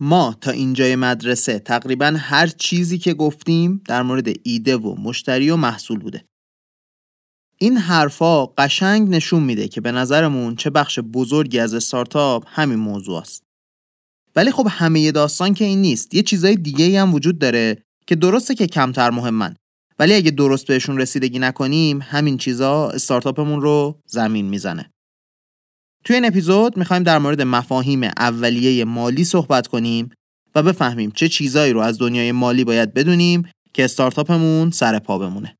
ما تا اینجای مدرسه تقریبا هر چیزی که گفتیم در مورد ایده و مشتری و محصول بوده. این حرفا قشنگ نشون میده که به نظرمون چه بخش بزرگی از استارتاپ همین موضوع است. ولی خب همه داستان که این نیست. یه چیزای دیگه هم وجود داره که درسته که کمتر مهمن ولی اگه درست بهشون رسیدگی نکنیم همین چیزا استارتاپمون رو زمین می‌زنه. توی این اپیزود می‌خوایم در مورد مفاهیم اولیه مالی صحبت کنیم و بفهمیم چه چیزایی رو از دنیای مالی باید بدونیم که استارتاپمون سر پا بمونه.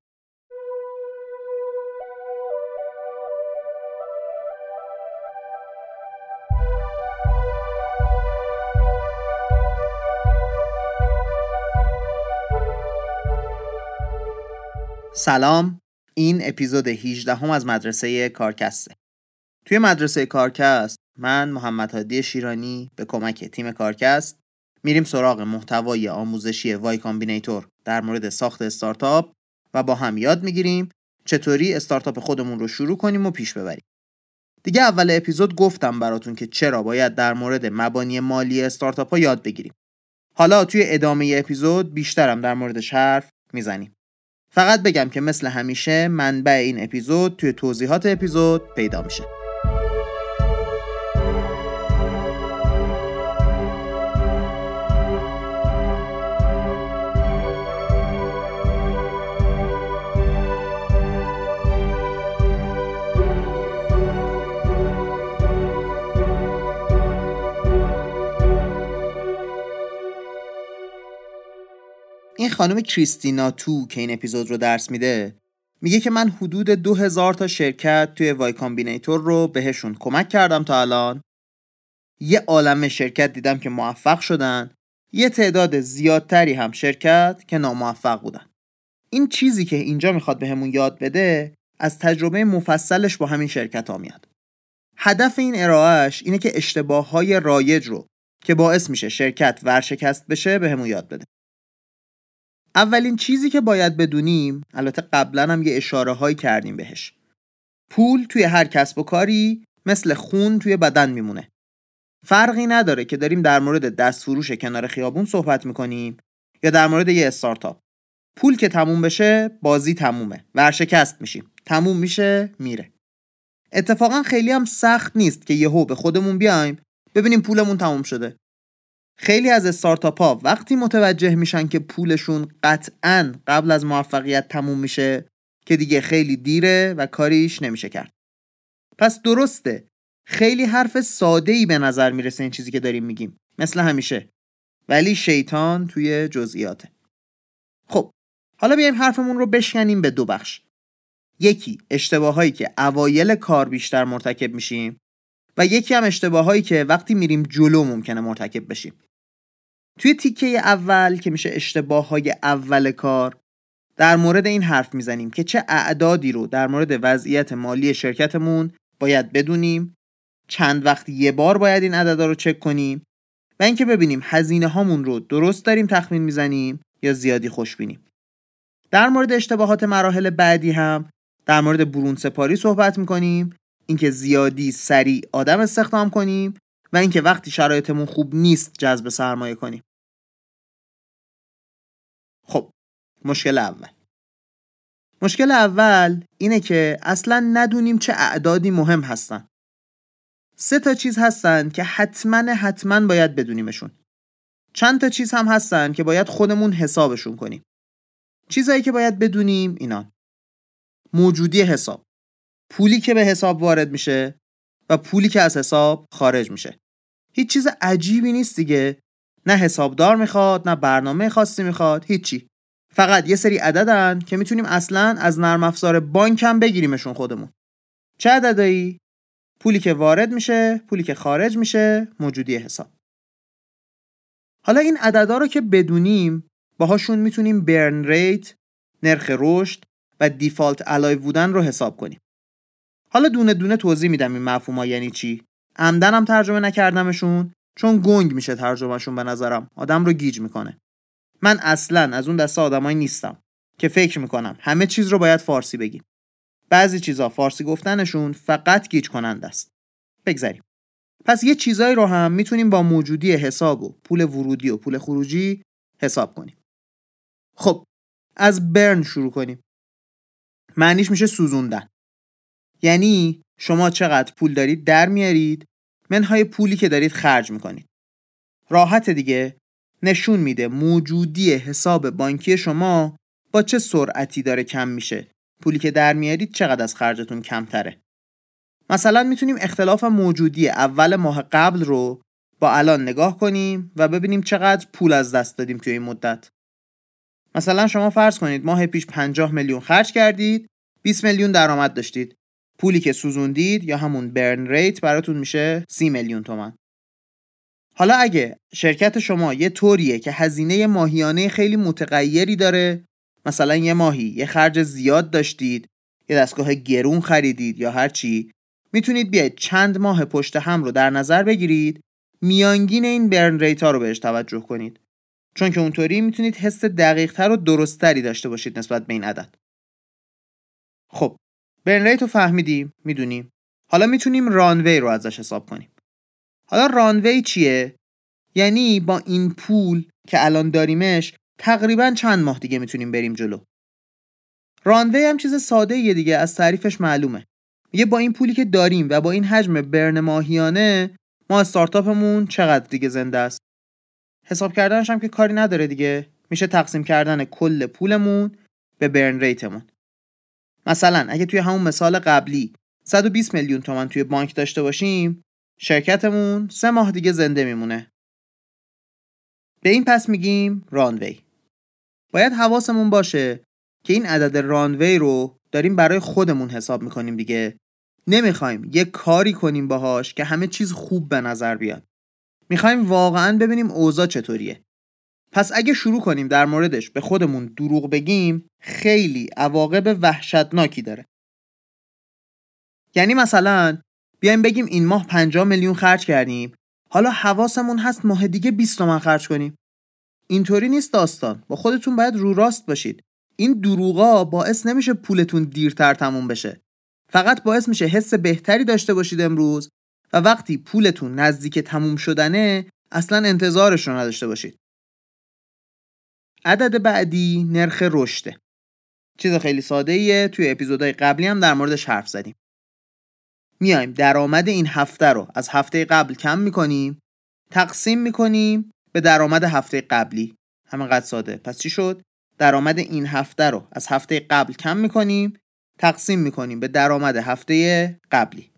سلام. این اپیزود 18 هم از مدرسه کارکسته. توی مدرسه کارکست من محمد هادی شیرانی به کمک تیم کارکست میریم سراغ محتوای آموزشی Y Combinator در مورد ساخت استارتاپ و با هم یاد می‌گیریم چطوری استارتاپ خودمون رو شروع کنیم و پیش ببریم. دیگه اول اپیزود گفتم براتون که چرا باید در مورد مبانی مالی استارتاپ ها یاد بگیریم. حالا توی ادامه اپیزود بیشترم در موردش حرف می‌زنیم. فقط بگم که مثل همیشه منبع این اپیزود توی توضیحات اپیزود پیدا میشه. خانم کریستینا تو که این اپیزود رو درس میده میگه که من حدود دو هزار تا شرکت توی Y Combinator رو بهشون کمک کردم تا الان. یه عالم شرکت دیدم که موفق شدن. یه تعداد زیادتری هم شرکت که ناموفق بودن. این چیزی که اینجا می‌خواد بهمون به یاد بده از تجربه مفصلش با همین شرکت ها میاد. هدف این ارائهش اینه که اشتباه های رایج رو که باعث میشه شرکت ورشکست بشه بهمون یاد بده. اولین چیزی که باید بدونیم البته قبلا هم یه اشاره هایی کردیم بهش. پول توی هر کسب و کاری مثل خون توی بدن میمونه. فرقی نداره که داریم در مورد دست فروش کنار خیابون صحبت می‌کنیم یا در مورد یه استارتاپ. پول که تموم بشه بازی تمومه. ورشکست میشیم. تموم میشه میره. اتفاقا خیلی هم سخت نیست که یهو به خودمون بیایم ببینیم پولمون تموم شده. خیلی از استارتاپ ها وقتی متوجه میشن که پولشون قطعا قبل از موفقیت تموم میشه که دیگه خیلی دیره و کاریش نمیشه کرد. پس درسته خیلی حرف ساده ای به نظر می‌رسه این چیزی که داریم میگیم. مثل همیشه. ولی شیطان توی جزئیاته. خب حالا بیایم حرفمون رو بشکنیم به دو بخش. یکی اشتباهایی که اوایل کار بیشتر مرتکب میشیم و یکی هم اشتباهایی که وقتی میریم جلو ممکنه مرتکب بشیم. توی تیکه اول که میشه اشتباه های اول کار در مورد این حرف می‌زنیم که چه اعدادی رو در مورد وضعیت مالی شرکتمون باید بدونیم. چند وقت یه بار باید این عددا رو چک کنیم و اینکه ببینیم هزینه هامون رو درست داریم تخمین می‌زنیم یا زیادی خوش بینیم در مورد اشتباهات مراحل بعدی هم در مورد برون سپاری صحبت می‌کنیم اینکه زیادی سریع آدم استخدام کنیم و اینکه وقتی شرایطمون خوب نیست جذب سرمایه کنیم. خب مشکل اول. مشکل اول اینه که اصلا ندونیم چه اعدادی مهم هستن. سه تا چیز هستن که حتما حتما باید بدونیمشون. چند تا چیز هم هستن که باید خودمون حسابشون کنیم. چیزایی که باید بدونیم اینا. موجودی حساب. پولی که به حساب وارد میشه و پولی که از حساب خارج میشه. هیچ چیز عجیبی نیست دیگه. نه حسابدار می‌خواد نه برنامه خاصی می‌خواد هیچی. فقط یه سری عددن که می‌تونیم اصلا از نرم افزار بانک هم بگیریمشون خودمون. چه عددایی؟ پولی که وارد میشه پولی که خارج میشه موجودی حساب. حالا این عددا رو که بدونیم باهاشون می‌تونیم burn rate نرخ رشد و default alive بودن رو حساب کنیم. حالا دونه دونه توضیح میدم این مفهوم یعنی چی. عمدنم ترجمه نکردمشون. چون گنگ میشه ترجمهشون به نظرم. آدم رو گیج می‌کنه. من اصلا از اون دسته آدمایی نیستم که فکر می‌کنم همه چیز رو باید فارسی بگیم. بعضی چیزا فارسی گفتنشون فقط گیج کننده است. بگذریم. پس یه چیزایی رو هم می‌تونیم با موجودی حساب و پول ورودی و پول خروجی حساب کنیم. خب از برن شروع کنیم. معنیش میشه سوزوندن. یعنی شما چقدر پول دارید در میارید منهای پولی که دارید خرج می‌کنید. راحت دیگه. نشون میده موجودی حساب بانکی شما با چه سرعتی داره کم میشه. پولی که در میارید چقدر از خرجتون کمتره. مثلا می‌تونیم اختلاف موجودی اول ماه قبل رو با الان نگاه کنیم و ببینیم چقدر پول از دست دادیم توی این مدت. مثلا شما فرض کنید ماه پیش 50 میلیون خرج کردید 20 میلیون درآمد داشتید. پولی که سوزوندید یا همون برن ریت براتون میشه 30 میلیون تومن حالا اگه شرکت شما یه طوریه که هزینه ماهیانه خیلی متغیری داره مثلا یه ماهی یه خرج زیاد داشتید یه دستگاه گرون خریدید یا هر چی می‌تونید بیاید چند ماه پشت هم رو در نظر بگیرید میانگین این برن ریت ها رو بهش توجه کنید. چون که اونطوری می‌تونید حس دقیق تر و درستتری داشته باشید نسبت به این عدد. خب برن ریت رو فهمیدیم می‌دونیم حالا می‌تونیم رانوی رو ازش حساب کنیم. حالا رانوی چیه؟ یعنی با این پول که الان داریمش تقریبا چند ماه دیگه می‌تونیم بریم جلو. رانوی هم چیز ساده یه دیگه از تعریفش معلومه. میگه با این پولی که داریم و با این حجم برن ماهیانه ما استارتاپمون چقدر دیگه زنده است؟ حساب کردنش هم که کاری نداره دیگه. میشه تقسیم کردن کل پولمون به برن ریتمون. مثلا اگه توی همون مثال قبلی 120 میلیون تومن توی بانک داشته باشیم شرکتمون سه ماه دیگه زنده میمونه. به این پس میگیم رانوی. باید حواسمون باشه که این عدد رانوی رو داریم برای خودمون حساب می‌کنیم دیگه. نمی‌خوایم یه کاری کنیم باهاش که همه چیز خوب به نظر بیاد. می‌خوایم واقعا ببینیم اوضاع چطوریه. پس اگه شروع کنیم در موردش به خودمون دروغ بگیم خیلی عواقب وحشتناکی داره. یعنی مثلا بیایم بگیم این ماه 50 میلیون خرج کردیم حالا حواسمون هست ماه دیگه 20 تومن خرج کنیم. اینطوری نیست داستان. با خودتون باید رو راست باشید. این دروغا باعث نمیشه پولتون دیرتر تموم بشه. فقط باعث میشه حس بهتری داشته باشید امروز و وقتی پولتون نزدیک تموم شدنه اصلا انتظارش رو نداشته باشید. عدد بعدی نرخ رشده چیز خیلی ساده ایه توی اپیزودهای قبلی هم در موردش حرف زدیم. میایم. درآمد این هفته رو از هفته قبل کم می‌کنیم. تقسیم می‌کنیم به درآمد هفته قبلی. همینقدر ساده. پس چی شد؟ درآمد این هفته رو از هفته قبل کم می‌کنیم. تقسیم می‌کنیم به درآمد هفته قبلی.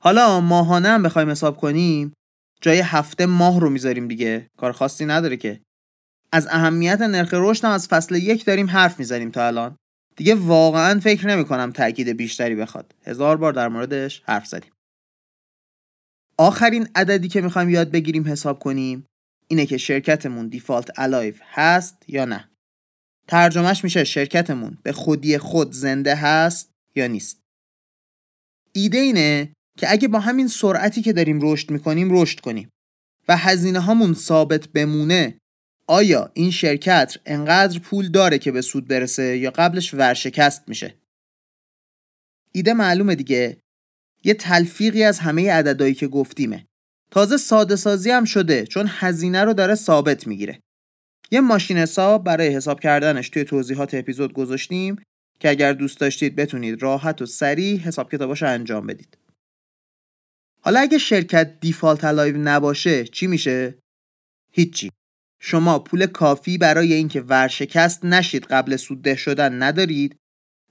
حالا ماهانه هم بخوایم حساب کنیم. جای هفته ماه رو می‌ذاریم دیگه. کار خاصی نداره که. از اهمیت نرخ رشد هم از فصل یک داریم حرف می‌زنیم تا الان. دیگه واقعا فکر نمی کنم تاکید بیشتری بخواد. هزار بار در موردش حرف زدیم. آخرین عددی که می‌خوایم یاد بگیریم حساب کنیم اینه که شرکتمون دیفالت الایف هست یا نه. ترجمهش میشه شرکتمون به خودی خود زنده هست یا نیست. ایده اینه که اگه با همین سرعتی که داریم رشد می‌کنیم رشد کنیم و هزینه هامون ثابت بمونه آیا این شرکت انقدر پول داره که به سود برسه یا قبلش ورشکست میشه؟ ایده معلومه دیگه. یه تلفیقی از همه عددهایی که گفتیمه. تازه ساده سازی هم شده چون هزینه رو داره ثابت می‌گیره. یه ماشین حساب برای حساب کردنش توی توضیحات اپیزود گذاشتیم که اگر دوست داشتید بتونید راحت و سریع حساب کتاباش انجام بدید. حالا اگه شرکت default alive نباشه چی میشه؟ هیچی. شما پول کافی برای اینکه ورشکست نشید قبل سودده شدن ندارید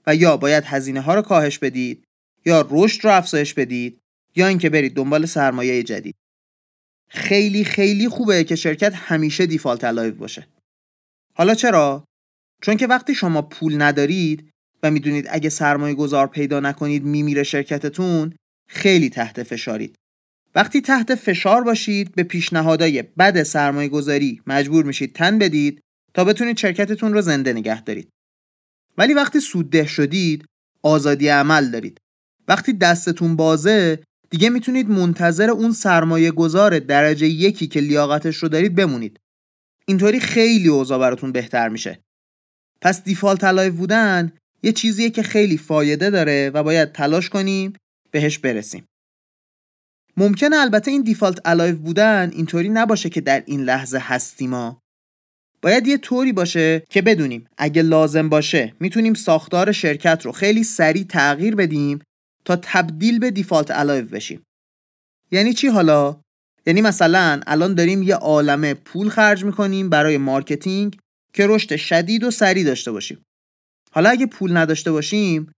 و یا باید هزینه ها رو کاهش بدید یا رشد رو افزایش بدید یا اینکه برید دنبال سرمایه جدید. خیلی خیلی خوبه که شرکت همیشه default alive باشه. حالا چرا؟ چون که وقتی شما پول ندارید و می‌دونید اگه سرمایه گذار پیدا نکنید میمیره شرکتتون خیلی تحت فشارید. وقتی تحت فشار باشید به پیشنهادهای بد سرمایه گذاری مجبور میشید تن بدید تا بتونید شرکتتون رو زنده نگه دارید. ولی وقتی سودده شدید آزادی عمل دارید. وقتی دستتون بازه دیگه می‌تونید منتظر اون سرمایه گذار درجه یکی که لیاقتش رو دارید بمونید. اینطوری خیلی اوضاع براتون بهتر میشه. پس default alive بودن یه چیزیه که خیلی فایده داره و باید تلاش کنیم بهش برسیم. ممکنه البته این default alive بودن اینطوری نباشه که در این لحظه هستیم ما باید یه طوری باشه که بدونیم اگه لازم باشه می‌تونیم ساختار شرکت رو خیلی سریع تغییر بدیم تا تبدیل به default alive بشیم. یعنی چی حالا؟ یعنی مثلا الان داریم یه عالمه پول خرج می‌کنیم برای marketing که رشد شدید و سریع داشته باشیم. حالا اگه پول نداشته باشیم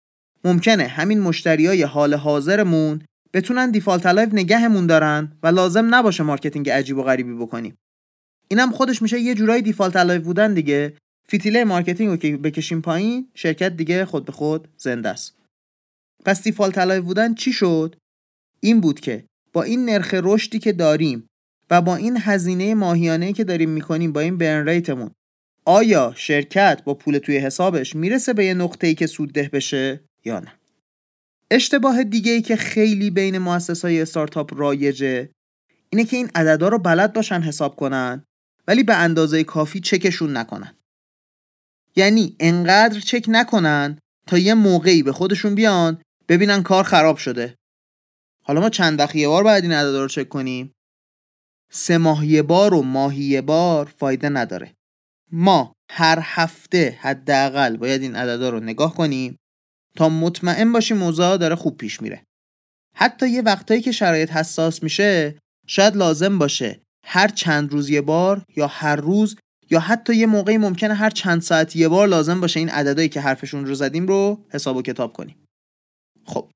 ممکنه همین مشتری های حال حاضرمون بتونن default alive نگهمون دارن و لازم نباشه marketing عجیب و غریبی بکنیم. اینم خودش میشه یه جورایی default alive بودن دیگه. فیتیله marketing رو که بکشیم پایین شرکت دیگه خود به خود زنده است. پس default alive بودن چی شد؟ این بود که با این نرخ رشدی که داریم و با این هزینه ماهیانه که داریم می‌کنیم با این برن ریتمون آیا شرکت با پول توی حسابش می‌رسه به یه نقطه ای که سودده بشه یا نه؟ اشتباه دیگه ای که خیلی بین مؤسس های استارتاپ رایجه اینه که این عددا رو بلد باشن حساب کنن ولی به اندازه کافی چکشون نکنن. یعنی انقدر چک نکنن تا یه موقعی به خودشون بیان ببینن کار خراب شده. حالا ما چند وقت یه بار باید این عددا رو چک کنیم. سه ماه بار و ماهی بار فایده نداره. ما هر هفته حداقل باید این عددا رو نگاه کنیم تا مطمئن باشیم موضوع داره خوب پیش میره. حتی یه وقتایی که شرایط حساس میشه شاید لازم باشه هر چند روز یه بار یا هر روز یا حتی یه موقعی ممکنه هر چند ساعت یه بار لازم باشه این عددهایی که حرفشون رو زدیم رو حساب و کتاب کنیم. خب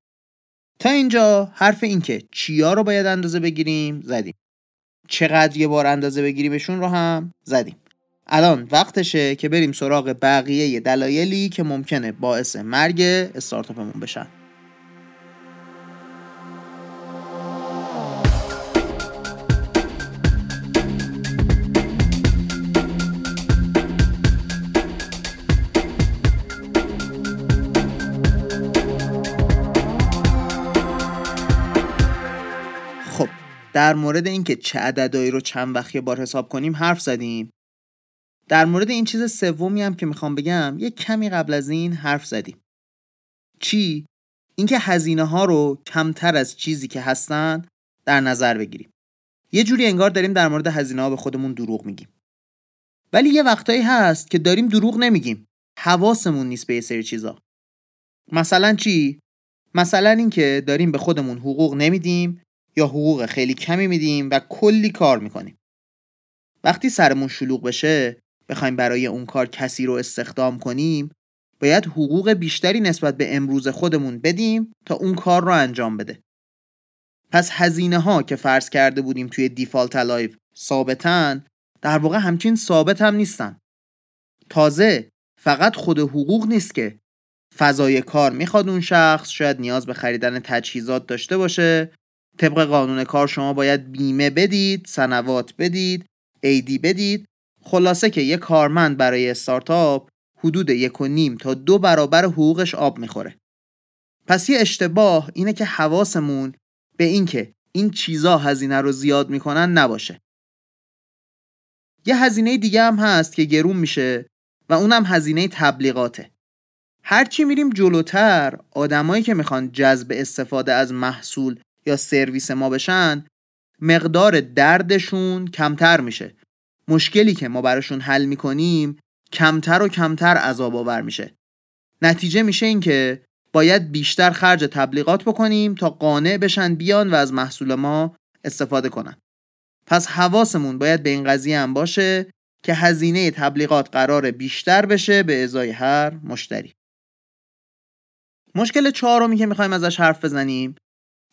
تا اینجا حرف این که چیا رو باید اندازه بگیریم زدیم. چقدر یه بار اندازه بگیریمشون رو هم زدیم. الان وقتشه که بریم سراغ بقیه دلایلی که ممکنه باعث مرگ استارتاپمون بشن. خب در مورد اینکه چه عددهایی رو چند وقت بار حساب کنیم حرف زدیم. در مورد این چیز سومی هم که می‌خوام بگم یه کمی قبل از این حرف زدیم. چی؟ اینکه هزینه ها رو کمتر از چیزی که هستن در نظر بگیریم. یه جوری انگار داریم در مورد هزینه ها به خودمون دروغ میگیم. ولی یه وقتایی هست که داریم دروغ نمیگیم. حواسمون نیست به یه سری چیزا. مثلا چی؟ مثلا اینکه داریم به خودمون حقوق نمیدیم یا حقوق خیلی کمی میدیم و کلی کار می‌کنیم. وقتی سرمون شلوغ بشه بخوایم برای اون کار کسی رو استخدام کنیم باید حقوق بیشتری نسبت به امروز خودمون بدیم تا اون کار رو انجام بده. پس هزینه ها که فرض کرده بودیم توی default alive ثابتن در واقع همچین ثابت هم نیستن. تازه فقط خود حقوق نیست که فضای کار می‌خواد اون شخص شاید نیاز به خریدن تجهیزات داشته باشه. طبق قانون کار شما باید بیمه بدید سنوات بدید ایدی بدید. خلاصه که یه کارمند برای استارتاپ حدود یک و نیم تا دو برابر حقوقش آب می‌خوره. پس یه اشتباه اینه که حواسمون به اینکه این چیزا هزینه رو زیاد می‌کنن نباشه. یه هزینه دیگه هم هست که گرون میشه و اونم هزینه تبلیغاته. هرچی میریم جلوتر آدمایی که می‌خوان جذب استفاده از محصول یا سرویس ما بشن مقدار دردشون کمتر میشه. مشکلی که ما براشون حل می‌کنیم کمتر و کمتر عذاب آور میشه. نتیجه میشه این که باید بیشتر خرج تبلیغات بکنیم تا قانع بشن بیان و از محصول ما استفاده کنن. پس حواسمون باید به این قضیه هم باشه که هزینه تبلیغات قرار بیشتر بشه به ازای هر مشتری. مشکل چهارمی که می‌خوایم ازش حرف بزنیم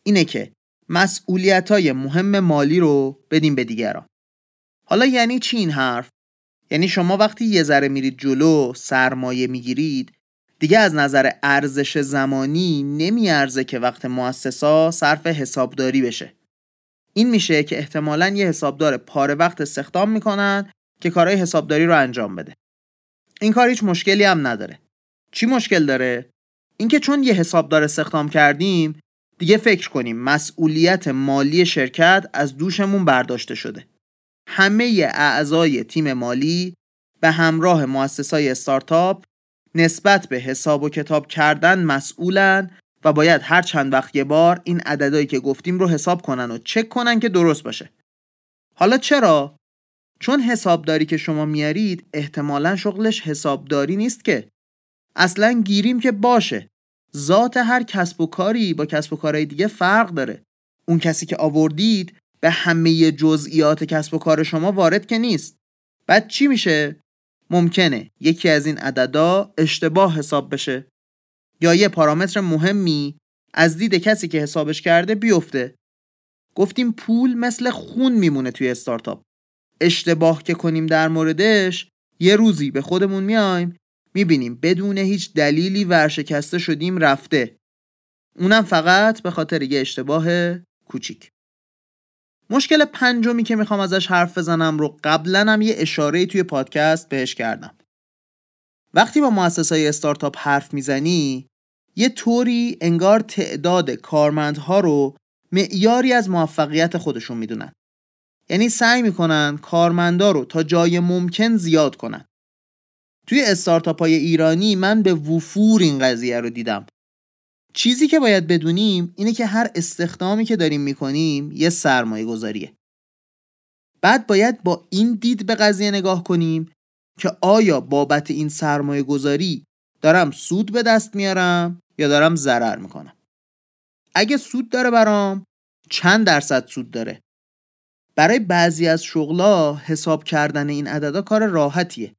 اینه که مسئولیت های مهم مالی رو بدیم به دیگران. حالا یعنی چی این حرف؟ یعنی شما وقتی یه ذره میرید جلو سرمایه می‌گیرید دیگه از نظر ارزش زمانی نمیارزه که وقت مؤسسا صرف حسابداری بشه. این میشه که احتمالا یه حسابدار پاره وقت استخدام می‌کنن که کارهای حسابداری رو انجام بده. این کار هیچ مشکلی هم نداره. چی مشکل داره؟ اینکه چون یه حسابدار استخدام کردیم دیگه فکر کنیم مسئولیت مالی شرکت از دوشمون برداشته شده. همه اعضای تیم مالی به همراه مؤسسای استارتاپ نسبت به حساب و کتاب کردن مسئولن و باید هر چند وقت یه بار این عددهایی که گفتیم رو حساب کنن و چک کنن که درست باشه. حالا چرا؟ چون حسابداری که شما میارید احتمالا شغلش حسابداری نیست که. اصلا گیریم که باشه. ذات هر کسب و کاری با کسب و کارهای دیگه فرق داره. اون کسی که آوردید به همه جزئیات کسب و کار شما وارد که نیست. بعد چی میشه؟ ممکنه یکی از این عددا اشتباه حساب بشه. یا یه پارامتر مهمی از دید کسی که حسابش کرده بیفته. گفتیم پول مثل خون میمونه توی استارتاپ. اشتباه که کنیم در موردش یه روزی به خودمون میایم می‌بینیم بدون هیچ دلیلی ورشکسته شدیم رفته. اونم فقط به خاطر یه اشتباه کوچیک. مشکل پنجمی که می‌خوام ازش حرف بزنم رو قبلا هم یه اشاره توی پادکست بهش کردم. وقتی با مؤسسه های استارتاپ حرف می‌زنی یه طوری انگار تعداد کارمندها رو معیاری از موفقیت خودشون می‌دونن. یعنی سعی می‌کنن کارمندا رو تا جای ممکن زیاد کنن. توی استارتاپ های ایرانی من به وفور این قضیه رو دیدم. چیزی که باید بدونیم اینه که هر استخدامی که داریم می‌کنیم یه سرمایه گذاریه بعد باید با این دید به قضیه نگاه کنیم که آیا بابت این سرمایه گذاری دارم سود به دست میارم یا دارم ضرر می‌کنم. اگه سود داره برام چند درصد سود داره؟ برای بعضی از شغلا حساب کردن این عددا کار راحتیه.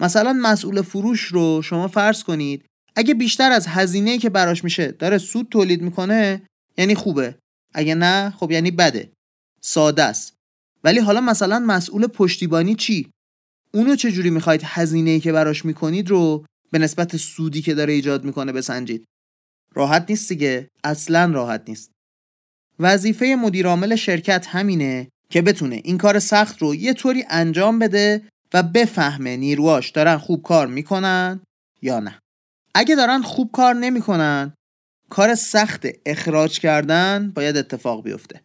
مثلا مسئول فروش رو شما فرض کنید اگه بیشتر از هزینه که براش میشه داره سود تولید می‌کنه یعنی خوبه. اگه نه خب یعنی بده. ساده است. ولی حالا مثلا مسئول پشتیبانی چی؟ اونو چجوری می‌خواید هزینه که براش می‌کنید رو به نسبت سودی که داره ایجاد می‌کنه بسنجید؟ راحت نیست دیگه. اصلا راحت نیست. وظیفه مدیرعامل شرکت همینه که بتونه این کار سخت رو یه طوری انجام بده و بفهمه نیرواش دارن خوب کار می‌کنن یا نه. اگه دارن خوب کار نمی‌کنن کار سخت اخراج کردن باید اتفاق بیفته.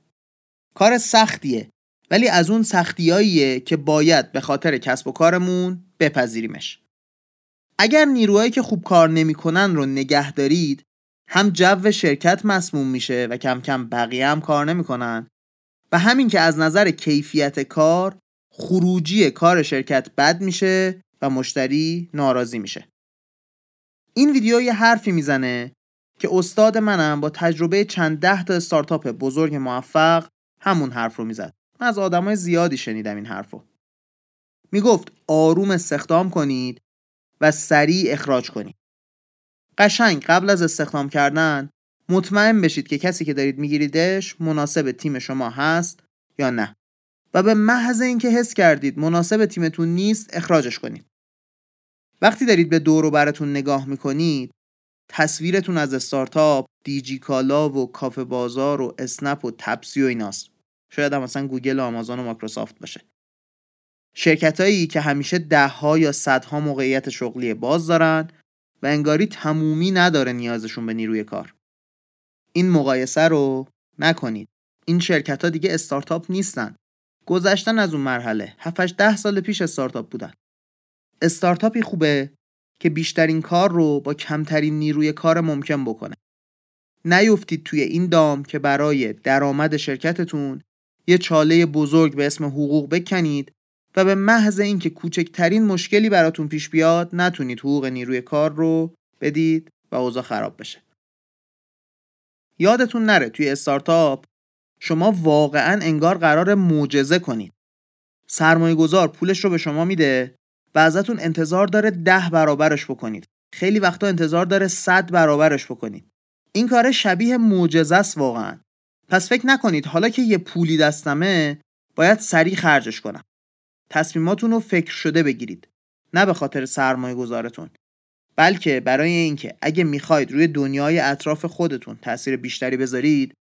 کار سختیه ولی از اون سختیاییه که باید به خاطر کسب و کارمون بپذیریمش. اگر نیروهایی که خوب کار نمی‌کنن رو نگه دارید هم جو شرکت مسموم میشه و کم کم بقیه هم کار نمی‌کنن و همین که از نظر کیفیت کار خروجی کار شرکت بد میشه و مشتری ناراضی میشه. این ویدیو یه حرفی می‌زنه که استاد منم با تجربه چند ده تا استارتاپ بزرگ موفق همون حرف رو می‌زد. من از آدمای زیادی شنیدم این حرفو. می‌گفت آروم استخدام کنید و سریع اخراج کنید. قشنگ قبل از استخدام کردن مطمئن بشید که کسی که دارید میگیریدش مناسب تیم شما هست یا نه. و به محض اینکه حس کردید مناسب تیمتون نیست اخراجش کنید. وقتی دارید به دور و براتون نگاه می‌کنید تصویرتون از استارتاپ دیجی کالا و کافه بازار و اسنپ و تپسی و ایناست. شاید هم مثلا گوگل و آمازون و مایکروسافت باشه. شرکت که همیشه ده ها یا صدها موقعیت شغلی باز دارن و انگاری تمومی نداره نیازشون به نیروی کار. این مقایسه رو نکنید. این شرکت ها دیگه استارتاپ نیستن. گذشتن از اون مرحله. 7 ده سال پیش استارتاپ بودن. استارتاپی خوبه که بیشترین کار رو با کمترین نیروی کار ممکن بکنه. نیفتید توی این دام که برای درآمد شرکتتون یه چاله بزرگ به اسم حقوق بکنید و به محض اینکه کوچکترین مشکلی براتون پیش بیاد نتونید حقوق نیروی کار رو بدید و اوضاع خراب بشه. یادتون نره توی استارتاپ شما واقعا انگار قرار معجزه کنید. سرمایه گذار پولش رو به شما میده و ازتون انتظار داره ده برابرش بکنید. خیلی وقتا انتظار داره صد برابرش بکنید. این کار شبیه معجزه است واقعا. پس فکر نکنید حالا که یه پولی دستمه باید سریع خرجش کنم. تصمیماتون رو فکر شده بگیرید. نه به خاطر سرمایه گذارتون. بلکه برای اینکه اگه می‌خواید روی دنیای اطراف خودتون تاثیر بیشتری بذارید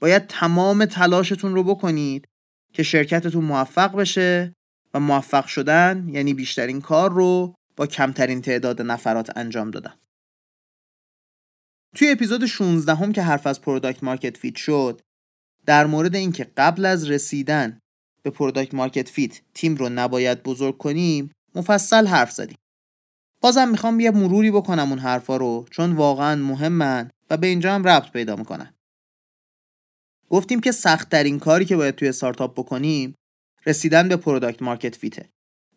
باید تمام تلاشتون رو بکنید که شرکتتون موفق بشه موفق شدن یعنی بیشترین کار رو با کمترین تعداد نفرات انجام دادن. توی اپیزود 16 هم که حرف از product market fit شد در مورد اینکه قبل از رسیدن به product market fit تیم رو نباید بزرگ کنیم مفصل حرف زدیم. بازم می‌خوام یه مروری بکنم اون حرفا رو چون واقعا مهمن و به اینجا هم ربط پیدا می‌کنن گفتیم که سخت ترین کاری که باید توی استارتاپ بکنیم رسیدن به product market fit ه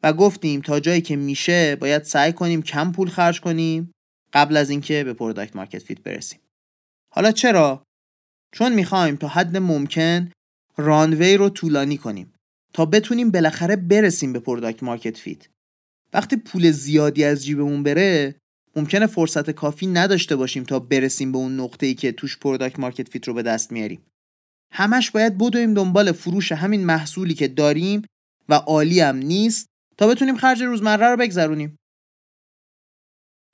و گفتیم تا جایی که میشه باید سعی کنیم کم پول خرج کنیم قبل از اینکه به product market fit برسیم. حالا چرا؟ چون می‌خوایم تا حد ممکن runway رو طولانی کنیم تا بتونیم بالاخره برسیم به product market fit وقتی پول زیادی از جیبمون بره ممکنه فرصت کافی نداشته باشیم تا برسیم به اون نقطه ای که توش product market fit رو به دست میاریم. همش باید بدویم دنبال فروش همین محصولی که داریم و عالی هم نیست تا بتونیم خرج روزمره رو بگذرونیم.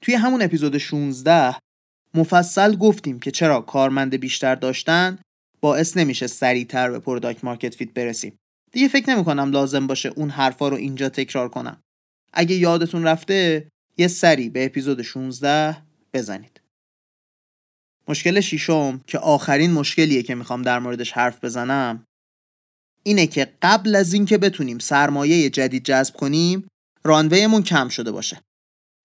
توی همون اپیزود 16 مفصل گفتیم که چرا کارمند بیشتر داشتن باعث نمیشه سریعتر به product market fit برسیم. دیگه فکر نمی کنم لازم باشه اون حرفا رو اینجا تکرار کنم. اگه یادتون رفته یه سری به اپیزود 16 بزنید. مشکل شیشم که آخرین مشکلیه که می‌خوام در موردش حرف بزنم اینه که قبل از اینکه بتونیم سرمایه جدید جذب کنیم runway مون کم شده باشه.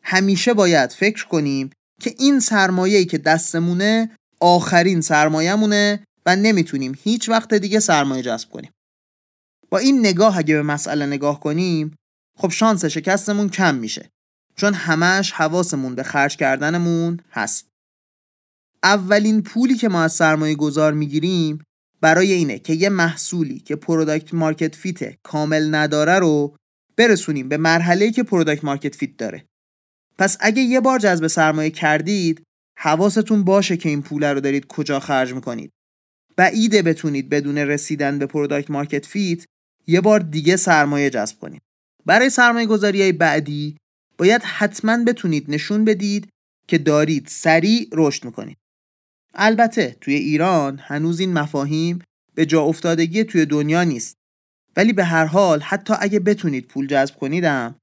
همیشه باید فکر کنیم که این سرمایه‌ای که دستمونه آخرین سرمایه‌مونه و نمی‌تونیم هیچ وقت دیگه سرمایه جذب کنیم. با این نگاه اگه به مسئله نگاه کنیم خب شانس شکستمون کم میشه چون همش حواسمون به خرج کردنمون هست. اولین پولی که ما از سرمایه گذار می‌گیریم برای اینه که یه محصولی که product market fit کامل نداره رو برسونیم به مرحله که product market fit داره. پس اگه یه بار جذب سرمایه کردید حواستون باشه که این پول رو دارید کجا خرج می‌کنید. بعیده بتونید بدون رسیدن به product market fit یه بار دیگه سرمایه جذب کنید. برای سرمایه گذاری بعدی باید حتما بتونید نشون بدید که دارید سریع رشد می‌کنید. البته توی ایران هنوز این مفاهیم به جا افتادگی توی دنیا نیست. ولی به هر حال حتی اگه بتونید پول جذب کنیدم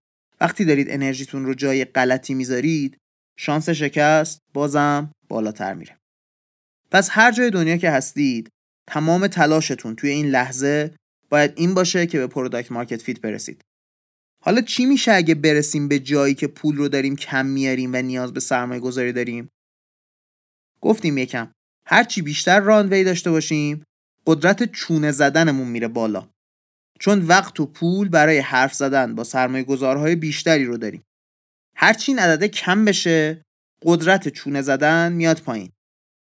وقتی دارید انرژیتون رو جای غلطی می‌ذارید شانس شکست بازم بالاتر میره. پس هر جای دنیا که هستید تمام تلاشتون توی این لحظه باید این باشه که به product market fit برسید. حالا چی میشه اگه برسیم به جایی که پول رو داریم کم میاریم و نیاز به سرمایه گذاری داریم؟ گفتیم یکم. هرچی بیشتر رانوی داشته باشیم قدرت چونه زدنمون میره بالا. چون وقت و پول برای حرف زدن با سرمایه گذارهای بیشتری رو داریم. هرچی این عدده کم بشه قدرت چونه زدن میاد پایین.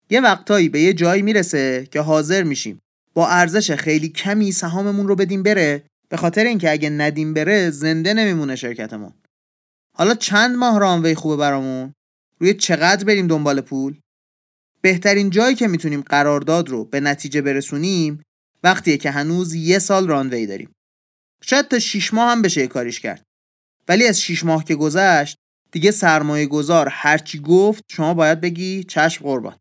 یه وقتایی به یه جایی می‌رسه که حاضر میشیم با ارزش خیلی کمی سهاممون رو بدیم بره به خاطر اینکه اگه ندیم بره زنده نمیمونه شرکتمون. حالا چند ماه رانوی خوبه برامون؟ روی چقدر بریم دنبال پول؟ بهترین جایی که می‌تونیم قرارداد رو به نتیجه برسونیم وقتیه که هنوز یه سال رانوی داریم. شاید تا 6 ماه هم بشه کاریش کرد. ولی از 6 ماه که گذشت دیگه سرمایه گذار هرچی گفت شما باید بگی چشم قربان.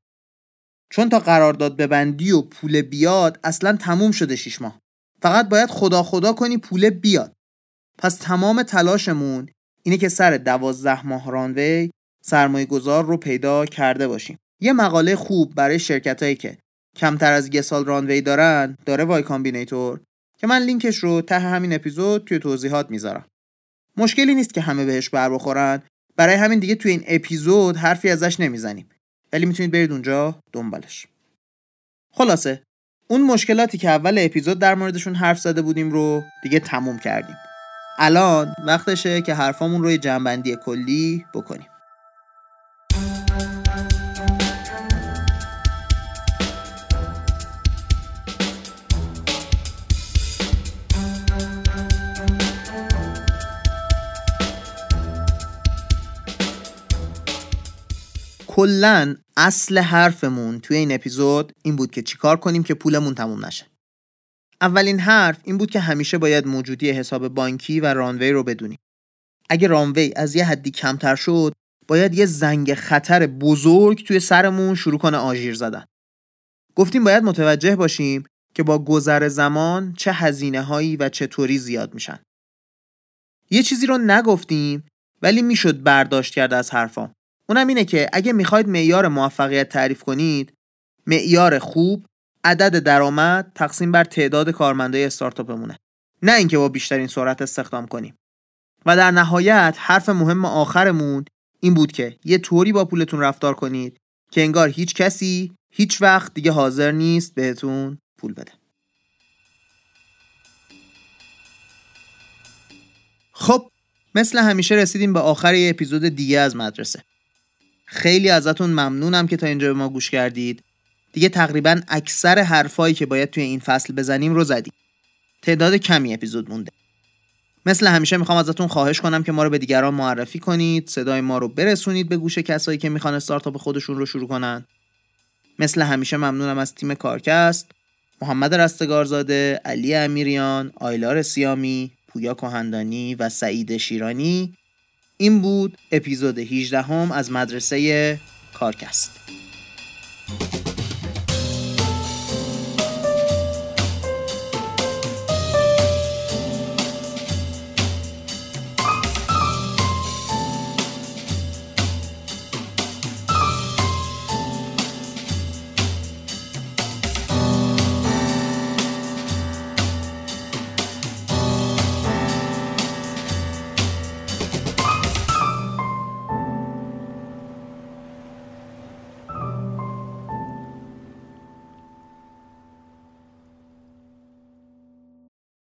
چون تا قرارداد ببندی و پول بیاد اصلا تموم شده 6 ماه. فقط باید خدا خدا کنی پول بیاد. پس تمام تلاشمون اینه که سر دوازده ماه runway سرمایه گذار رو پیدا کرده باشیم. یه مقاله خوب برای شرکت هایی که کمتر از یه سال runway دارن داره Y Combinator که من لینکش رو ته همین اپیزود توی توضیحات می‌ذارم. مشکلی نیست که همه بهش بر بخورن برای همین دیگه توی این اپیزود حرفی ازش نمی‌زنیم. ولی می‌تونید برید اونجا دنبالش. خلاصه اون مشکلاتی که اول اپیزود در موردشون حرف زده بودیم رو دیگه تموم کردیم. الان وقتشه که حرفامون رو یه جنبندی کلی بکنیم. کلا اصل حرفمون توی این اپیزود این بود که چیکار کنیم که پولمون تموم نشه. اولین حرف این بود که همیشه باید موجودی حساب بانکی و رانوی رو بدونیم. اگه رانوی از یه حدی کمتر شد باید یه زنگ خطر بزرگ توی سرمون شروع کنه آژیر زدن. گفتیم باید متوجه باشیم که با گذر زمان چه هزینه هایی و چطوری زیاد میشن. یه چیزی رو نگفتیم ولی می‌شد برداشت کرد از حرفام. اونم اینه که اگه می‌خواید معیار موفقیت تعریف کنید معیار خوب عدد درآمد تقسیم بر تعداد کارمندای استارتاپمونه. نه اینکه با بیشترین سرعت استخدام کنیم. و در نهایت حرف مهم آخرمون این بود که یه طوری با پولتون رفتار کنید که انگار هیچ کسی هیچ وقت دیگه حاضر نیست بهتون پول بده. خب مثل همیشه رسیدیم به آخر یه اپیزود دیگه از مدرسه. خیلی ازتون ممنونم که تا اینجا به ما گوش کردید. دیگه تقریبا اکثر حرفایی که باید توی این فصل بزنیم رو زدیم. تعداد کمی اپیزود مونده. مثل همیشه می‌خوام ازتون خواهش کنم که ما رو به دیگران معرفی کنید صدای ما رو برسونید به گوش کسایی که می‌خوان استارتاپ خودشون رو شروع کنن. مثل همیشه ممنونم از تیم کارکست محمد رستگارزاده علی امیریان آیلار سیامی پویا کهندانی و سعید شیرانی. این بود اپیزود 18 هم از مدرسه کارکست.